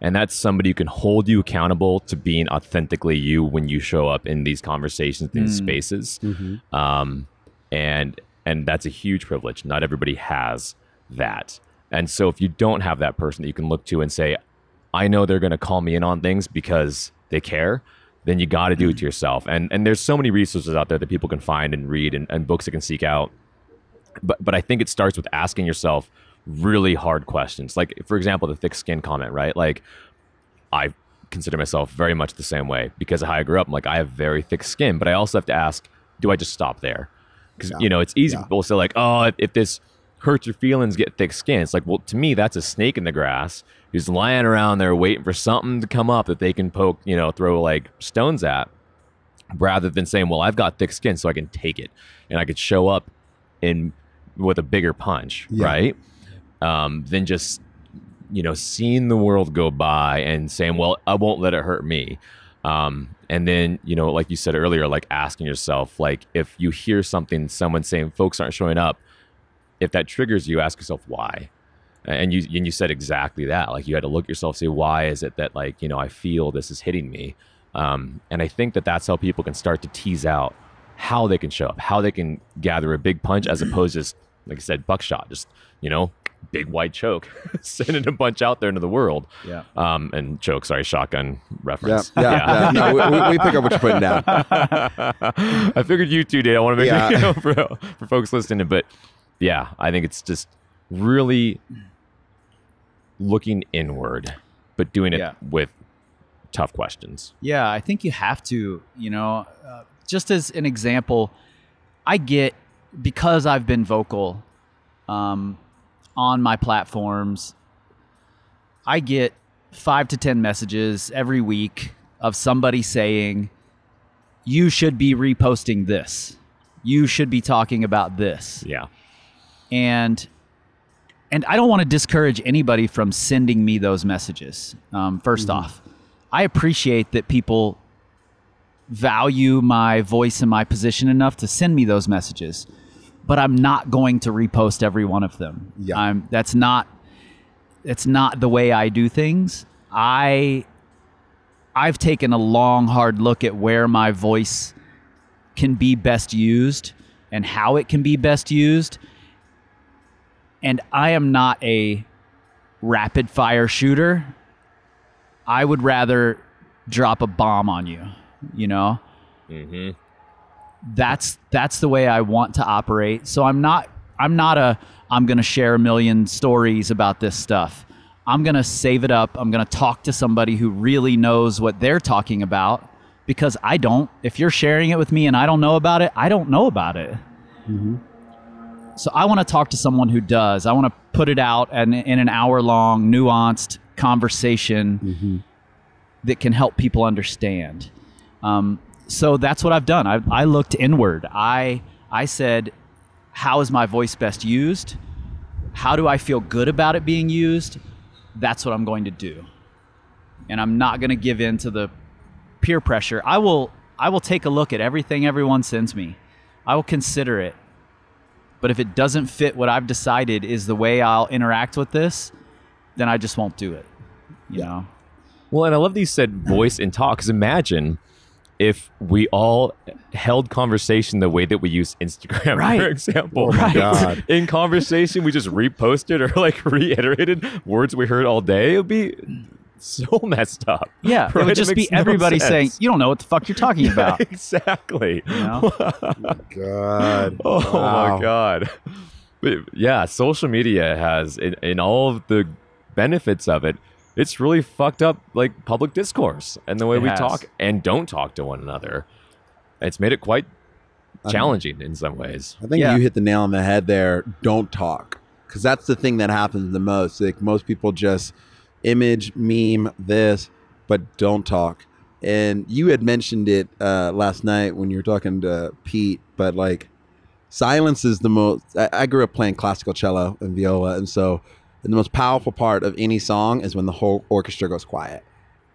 And that's somebody who can hold you accountable to being authentically you when you show up in these conversations, these Mm. spaces. Um, and and that's a huge privilege. Not everybody has that. And so if you don't have that person that you can look to and say, I know they're going to call me in on things because they care, then you got to do it to yourself. And and there's so many resources out there that people can find and read and, and books that can seek out. But but I think it starts with asking yourself really hard questions. Like for example, the thick skin comment, right? Like I consider myself very much the same way because of how I grew up. I'm like I have very thick skin, but I also have to ask, do I just stop there? Because Yeah. you know it's easy Yeah. people say like, oh, if, if this hurts your feelings, get thick skin. It's like, well, to me, that's a snake in the grass who's lying around there waiting for something to come up that they can poke, you know, throw like stones at, rather than saying, well, I've got thick skin, so I can take it and I could show up in with a bigger punch, Yeah. right? Um, than just you know seeing the world go by and saying, well, I won't let it hurt me. Um, and then you know, like you said earlier, like asking yourself, like if you hear something, someone saying folks aren't showing up, if that triggers you, ask yourself why. And you and you said exactly that. Like you had to look yourself, say, why is it that like you know I feel this is hitting me? Um, and I think that that's how people can start to tease out how they can show up, how they can gather a big punch as opposed to, like I said, buckshot, just, you know, big white choke, sending a bunch out there into the world. Yeah. Um, and choke, sorry, shotgun Yeah, reference. yeah, yeah. No, we, we- we pick up what you're putting down. I figured you two did. I want to make Yeah. you know, for, for folks listening, but yeah, I think it's just really looking inward, but doing it Yeah. with tough questions. Yeah, I think you have to, you know, uh, just as an example, I get because I've been vocal um, on my platforms, I get five to 10 messages every week of somebody saying, you should be reposting this. You should be talking about this Yeah. and and I don't want to discourage anybody from sending me those messages. Um, 1st off, I appreciate that people value my voice and my position enough to send me those messages, but I'm not going to repost every one of them. Yeah. I'm, that's not that's not the way I do things. I I've taken a long hard look at where my voice can be best used and how it can be best used. And I am not a rapid fire shooter. I would rather drop a bomb on you, you know? Mm-hmm. That's that's the way I want to operate. So I'm not I'm not a I'm going to share a million stories about this stuff. I'm going to save it up. I'm going to talk to somebody who really knows what they're talking about because I don't. If you're sharing it with me and I don't know about it, I don't know about it. So I want to talk to someone who does. I want to put it out and in an hour long nuanced conversation that can help people understand. Um, so that's what I've done. I, I looked inward. I I said, how is my voice best used? How do I feel good about it being used? That's what I'm going to do. And I'm not going to give in to the peer pressure. I will I will take a look at everything everyone sends me. I will consider it. But if it doesn't fit what I've decided is the way I'll interact with this, then I just won't do it. You know. Well, and I love that you said voice and talk. Because imagine if we all held conversation the way that we use Instagram, Right. for example. Oh my God. In conversation, we just reposted or like reiterated words we heard all day. It would be so messed up. Yeah, it would just be makes no everybody saying, "You don't know what the fuck you're talking about." exactly. You know? God. Oh Wow. my god. But yeah, social media has in, in all of the benefits of it, it's really fucked up like public discourse and the way It we has. talk and don't talk to one another. It's made it quite challenging in some ways. I think Yeah. you hit the nail on the head there. Don't talk. Because that's the thing that happens the most. Like most people just image, meme this, but don't talk. And you had mentioned it uh, last night when you were talking to Pete, but like silence is the most. I, I grew up playing classical cello and viola. And so the most powerful part of any song is when the whole orchestra goes quiet.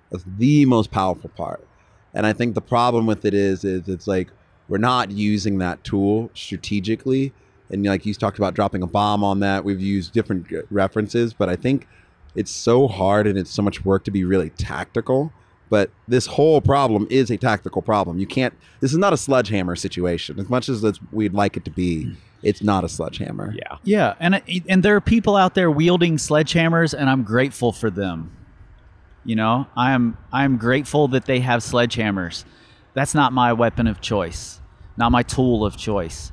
That's the most powerful part. And I think the problem with it is, is it's like we're not using that tool strategically. And like you talked about dropping a bomb on that, we've used different references, but I think it's so hard and it's so much work to be really tactical. But this whole problem is a tactical problem. You can't. This is not a sledgehammer situation. As much as we'd like it to be, hmm. It's not a sledgehammer. Yeah. Yeah, and and there are people out there wielding sledgehammers, and I'm grateful for them. You know, I am I am grateful that they have sledgehammers. That's not my weapon of choice, not my tool of choice.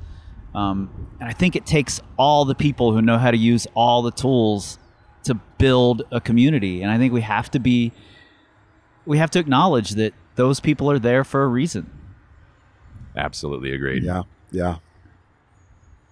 Um, and I think it takes all the people who know how to use all the tools to build a community. And I think we have to be, we have to acknowledge that those people are there for a reason. Absolutely agreed. Yeah. Yeah.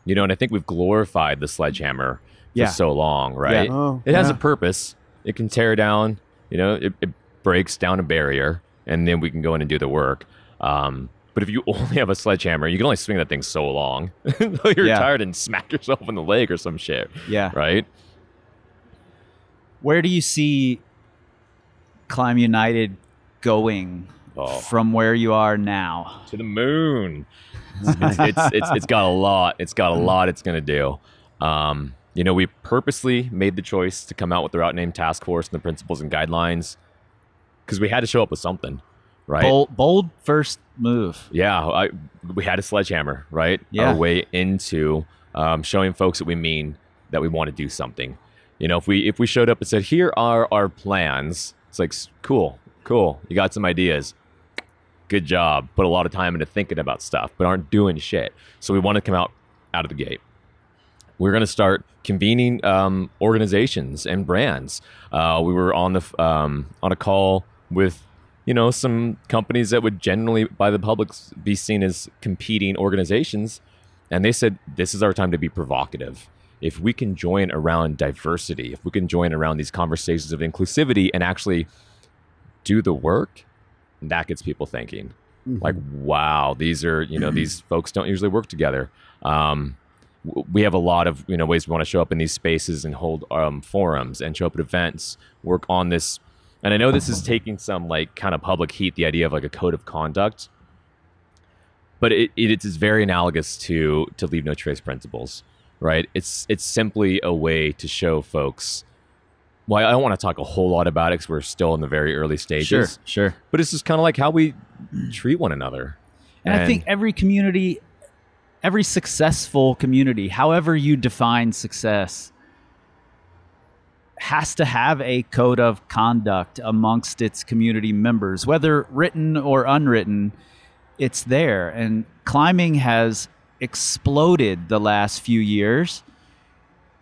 You know, and I think we've glorified the sledgehammer for Yeah. so long, right? Yeah. Oh, it has yeah. a purpose. It can tear down, you know, it, it breaks down a barrier, and then we can go in and do the work. Um, but if you only have a sledgehammer, you can only swing that thing so long until you're tired and smack yourself in the leg or some shit, Yeah. right? Where do you see Climb United going Oh. from where you are now? to the moon. It's, it's, it's, it's got a lot. It's got a lot it's going to do. Um, you know, we purposely made the choice to come out with the route name task force and the principles and guidelines because we had to show up with something. right? Bold, bold first move. Yeah, I, we had a sledgehammer, right? Yeah. Our way into um, showing folks that we mean that we want to do something. You know, if we if we showed up and said, "Here are our plans," it's like, cool, cool. You got some ideas. Good job. Put a lot of time into thinking about stuff, but aren't doing shit. So we want to come out out of the gate. We're going to start convening um, organizations and brands. Uh, we were on the um, on a call with you know some companies that would generally by the public be seen as competing organizations, and they said this is our time to be provocative. If we can join around diversity, if we can join around these conversations of inclusivity and actually do the work, that gets people thinking. Like wow these are you know these folks don't usually work together. Um, we have a lot of you know ways we want to show up in these spaces and hold um, forums and show up at events work on this. And i know this is taking some like kind of public heat the idea of like a code of conduct. But it, it is very analogous to to leave no trace principles right? It's it's simply a way to show folks well i don't want to talk a whole lot about it because we're still in the very early stages Sure, sure. but it's just kind of like how we treat one another. And, I think every community, every successful community, however you define success, has to have a code of conduct amongst its community members, whether written or unwritten. It's there, and climbing has exploded the last few years,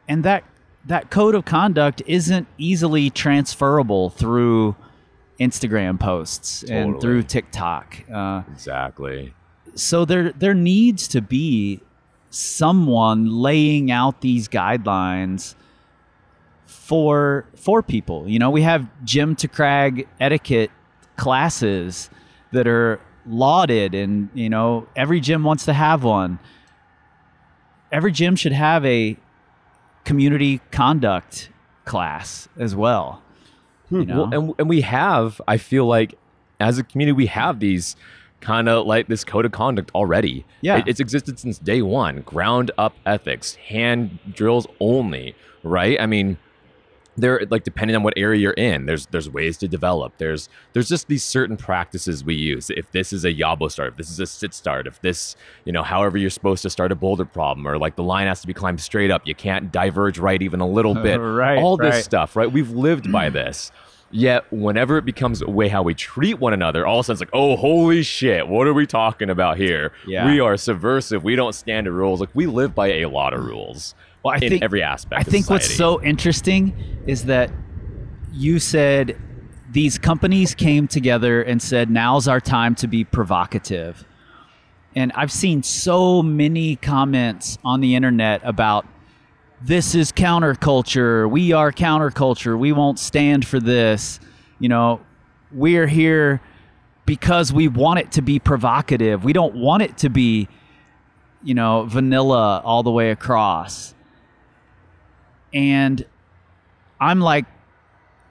and that that code of conduct isn't easily transferable through Instagram posts and through TikTok. Uh, exactly. so there there needs to be someone laying out these guidelines for for people. You know, we have gym to Crag etiquette classes that are lauded and you know every gym wants to have one. Every gym should have a community conduct class as well. Hmm, you know? Well, and and we have. I feel like as a community, we have these kind of like this code of conduct already. Yeah. It- it's existed since day one. Ground up ethics, hand drills only. Right. I mean. There, like depending on what area you're in, there's there's ways to develop. There's there's just these certain practices we use. If this is a yabo start, if this is a sit start, if this, you know, however you're supposed to start a boulder problem, or like the line has to be climbed straight up, you can't diverge right even a little bit. Right, All this right. stuff, right? We've lived by this. Yet, whenever it becomes a way how we treat one another, all of a sudden it's like, oh, holy shit, what are we talking about here? Yeah. We are subversive. We don't stand to rules. Like, we live by a lot of rules Well, I in think every aspect I think what's so interesting is that you said these companies came together and said, now's our time to be provocative. And I've seen so many comments on the internet about this is counterculture. We are counterculture. We won't stand for this. You know, we're here because we want it to be provocative. We don't want it to be, you know, vanilla all the way across. And I'm like,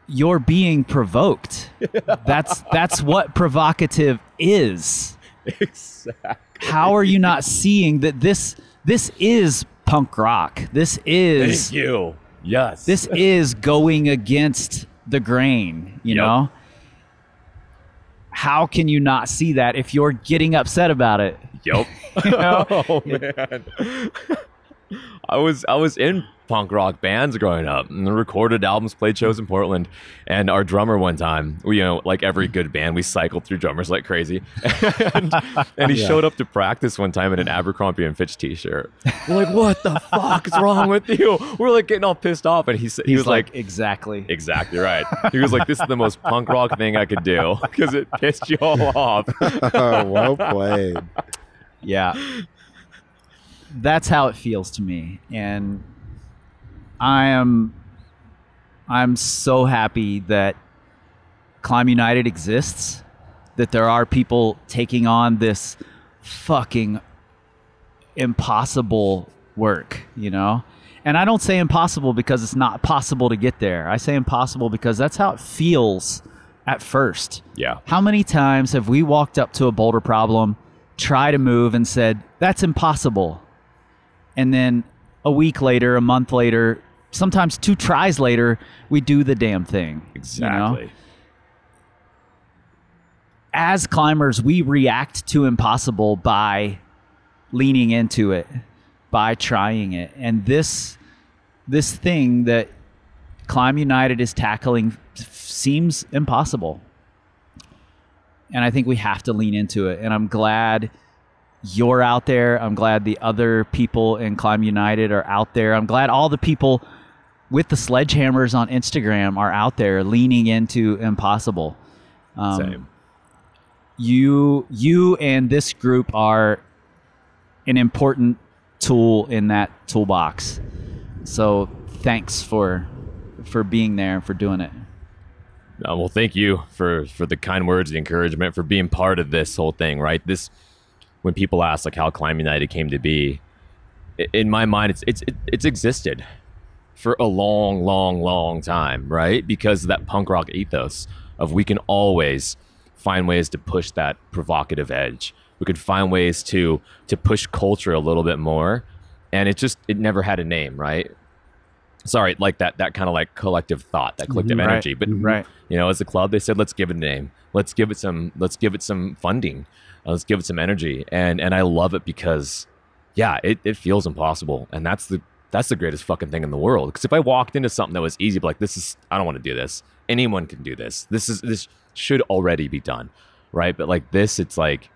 you're being provoked. That's that's what provocative is. exactly. How are you not seeing that this this is punk rock? This is Thank you. Yes. this is going against the grain, you Yep. know? How can you not see that if you're getting upset about it? Yep. know? oh man. I was I was in punk rock bands growing up and recorded albums, played shows in Portland. And our drummer one time, we, you know, like every good band, we cycled through drummers like crazy. and, and he Yeah. showed up to practice one time in an Abercrombie and Fitch t-shirt. We're like, what the fuck is wrong with you? We're like getting all pissed off. And he said, he He's was like, exactly. Exactly right. He was like, "This is the most punk rock thing I could do because it pissed you all off." oh, well played. Yeah. That's how it feels to me. And I am I'm so happy that Climb United exists, that there are people taking on this fucking impossible work, you know? And I don't say impossible because it's not possible to get there. I say impossible because that's how it feels at first. Yeah. How many times have we walked up to a boulder problem, tried to move, and said, that's impossible? And then a week later, a month later, sometimes two tries later, we do the damn thing. you know? Exactly. as climbers, we react to impossible by leaning into it, by trying it. And this this thing that Climb United is tackling seems impossible. And I think we have to lean into it. And I'm glad you're out there. I'm glad the other people in Climb United are out there. I'm glad all the people with the sledgehammers on Instagram are out there leaning into impossible. Um, Same. you you and this group are an important tool in that toolbox. So thanks for for being there and for doing it. Uh, well, thank you for for the kind words, the encouragement, for being part of this whole thing. Right, this when people ask like how Climb United came to be, in my mind, it's it's it's existed for a long, long, long time. Right, because of that punk rock ethos of we can always find ways to push that provocative edge. We could find ways to to push culture a little bit more, and it just it never had a name. Right. Sorry, like that that kind of like collective thought, that collective Mhm. Right. energy. But Right. you know, as a club, they said, let's give it a name. Let's give it some. Let's give it some funding. Let's give it some energy. And and I love it because, yeah, it, it feels impossible, and that's the that's the greatest fucking thing in the world. Because if I walked into something that was easy, like this is, I don't want to do this. Anyone can do this. This is this should already be done, right? But like this, it's like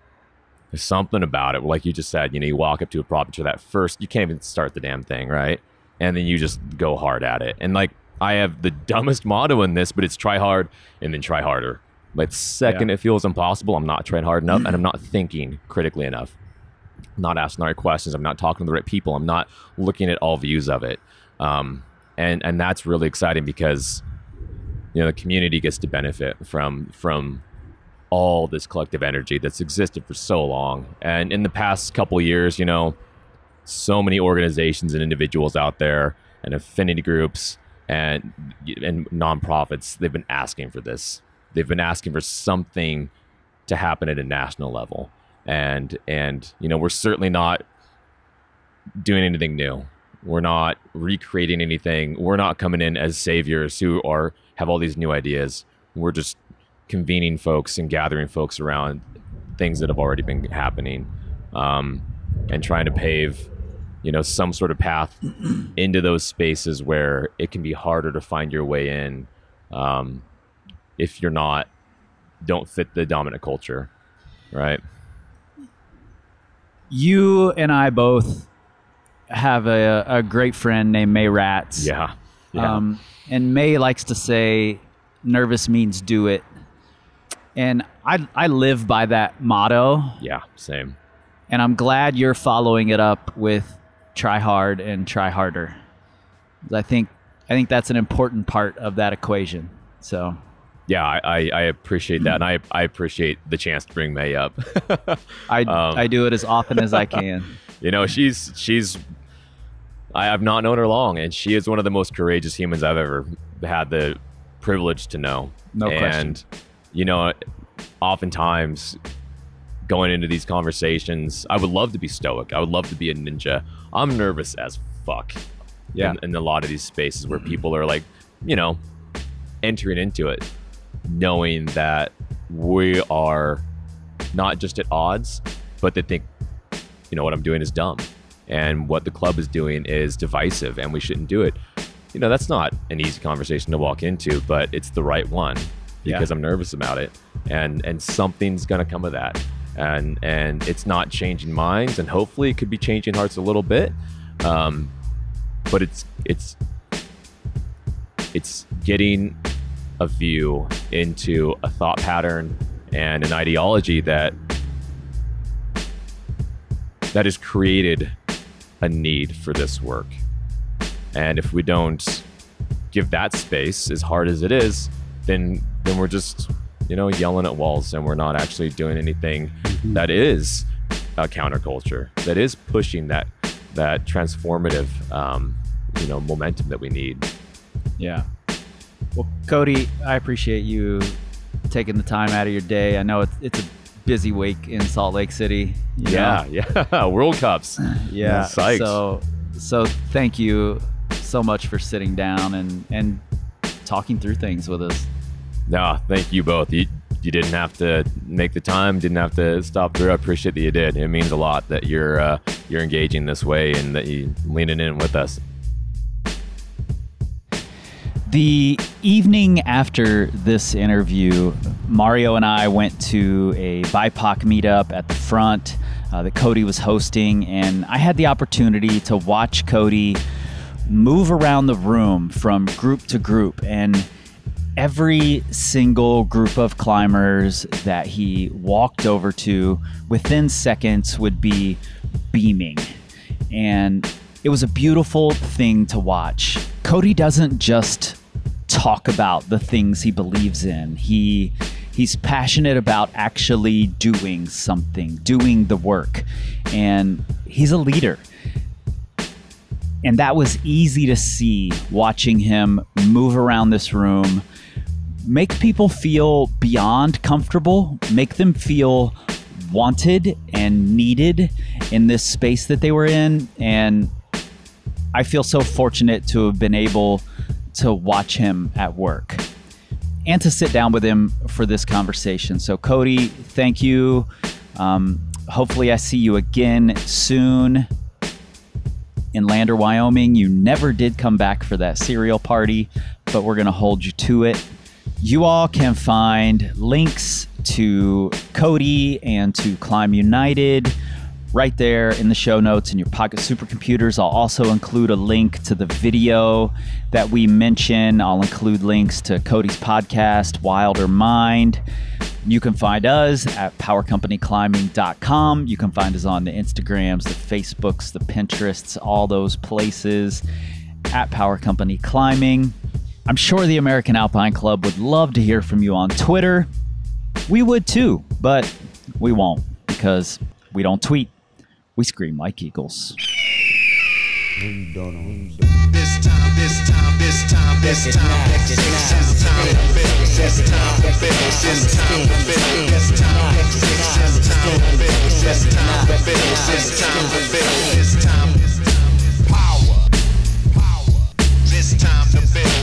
there's something about it. Like you just said, you know, you walk up to a prop for that first, you can't even start the damn thing, right? And then you just go hard at it. And like I have the dumbest motto in this, but it's try hard and then try harder. The second Yeah. it feels impossible, I'm not trying hard enough and I'm not thinking critically enough. I'm not asking the right questions. I'm not talking to the right people. I'm not looking at all views of it. Um, and and that's really exciting because you know the community gets to benefit from from all this collective energy that's existed for so long. And in the past couple years, you know, so many organizations and individuals out there and affinity groups and and nonprofits, they've been asking for this. They've been asking for something to happen at a national level. And and you know, we're certainly not doing anything new. We're not recreating anything. We're not coming in as saviors who are have all these new ideas. We're just convening folks and gathering folks around things that have already been happening, um, and trying to pave, you know, some sort of path into those spaces where it can be harder to find your way in, um, if you're not don't fit the dominant culture, right? You and I both have a, a great friend named May Rats. Yeah, yeah, Um, and May likes to say, nervous means do it. And I, I live by that motto. yeah. Same. And I'm glad you're following it up with try hard and try harder. I think, I think that's an important part of that equation. So, Yeah, I, I, I appreciate that, and I, I appreciate the chance to bring May up. I, Um, I do it as often as I can. you know, she's she's I have not known her long, and she is one of the most courageous humans I've ever had the privilege to know. No and, question. you know, oftentimes going into these conversations, I would love to be stoic. I would love to be a ninja. I'm nervous as fuck. Yeah. In, in a lot of these spaces where people are like, you know, entering into it, knowing that we are not just at odds, but they think, you know, what I'm doing is dumb, and what the club is doing is divisive, and we shouldn't do it. You know, that's not an easy conversation to walk into, but it's the right one Yeah. because I'm nervous about it, and and something's gonna come of that, and and it's not changing minds, and hopefully it could be changing hearts a little bit, um, but it's it's it's getting a view into a thought pattern and an ideology that that has created a need for this work. And if we don't give that space, as hard as it is, then then we're just you know yelling at walls, and we're not actually doing anything that is a counterculture, that is pushing that that transformative um, you know momentum that we need. Yeah. Well, Cody, I appreciate you taking the time out of your day. I know it's, it's a busy week in Salt Lake City. Yeah, know? yeah, World Cups. yeah. Psyched. So, so thank you so much for sitting down and and talking through things with us. No, thank you both. You, you didn't have to make the time, didn't have to stop through. I appreciate that you did. It means a lot that you're uh, you're engaging this way and that you leaning in with us. The evening after this interview, Mario and I went to a BIPOC meetup at the front uh, that Cody was hosting, and I had the opportunity to watch Cody move around the room from group to group. And every single group of climbers that he walked over to within seconds would be beaming. And it was a beautiful thing to watch. Cody doesn't just talk about the things he believes in. He he's passionate about actually doing something, doing the work. And he's a leader. And that was easy to see watching him move around this room, make people feel beyond comfortable, make them feel wanted and needed in this space that they were in. And I feel so fortunate to have been able to watch him at work and to sit down with him for this conversation. So, Cody, thank you. Um, hopefully, I see you again soon in Lander, Wyoming. You never did come back for that cereal party, but we're going to hold you to it. You all can find links to Cody and to Climb United right there in the show notes in your pocket supercomputers. I'll also include a link to the video that we mention. I'll include links to Cody's podcast, Wilder Mind. You can find us at powercompanyclimbing.com. You can find us on the Instagrams, the Facebooks, the Pinterests, all those places at Power Company Climbing. I'm sure the American Alpine Club would love to hear from you on Twitter. We would too, but we won't because we don't tweet. We scream like eagles. This time, this time, this time, this time, this time, this time to build, this time to build, this time to build, this time, this time this time this time this time, power, power, this time to build,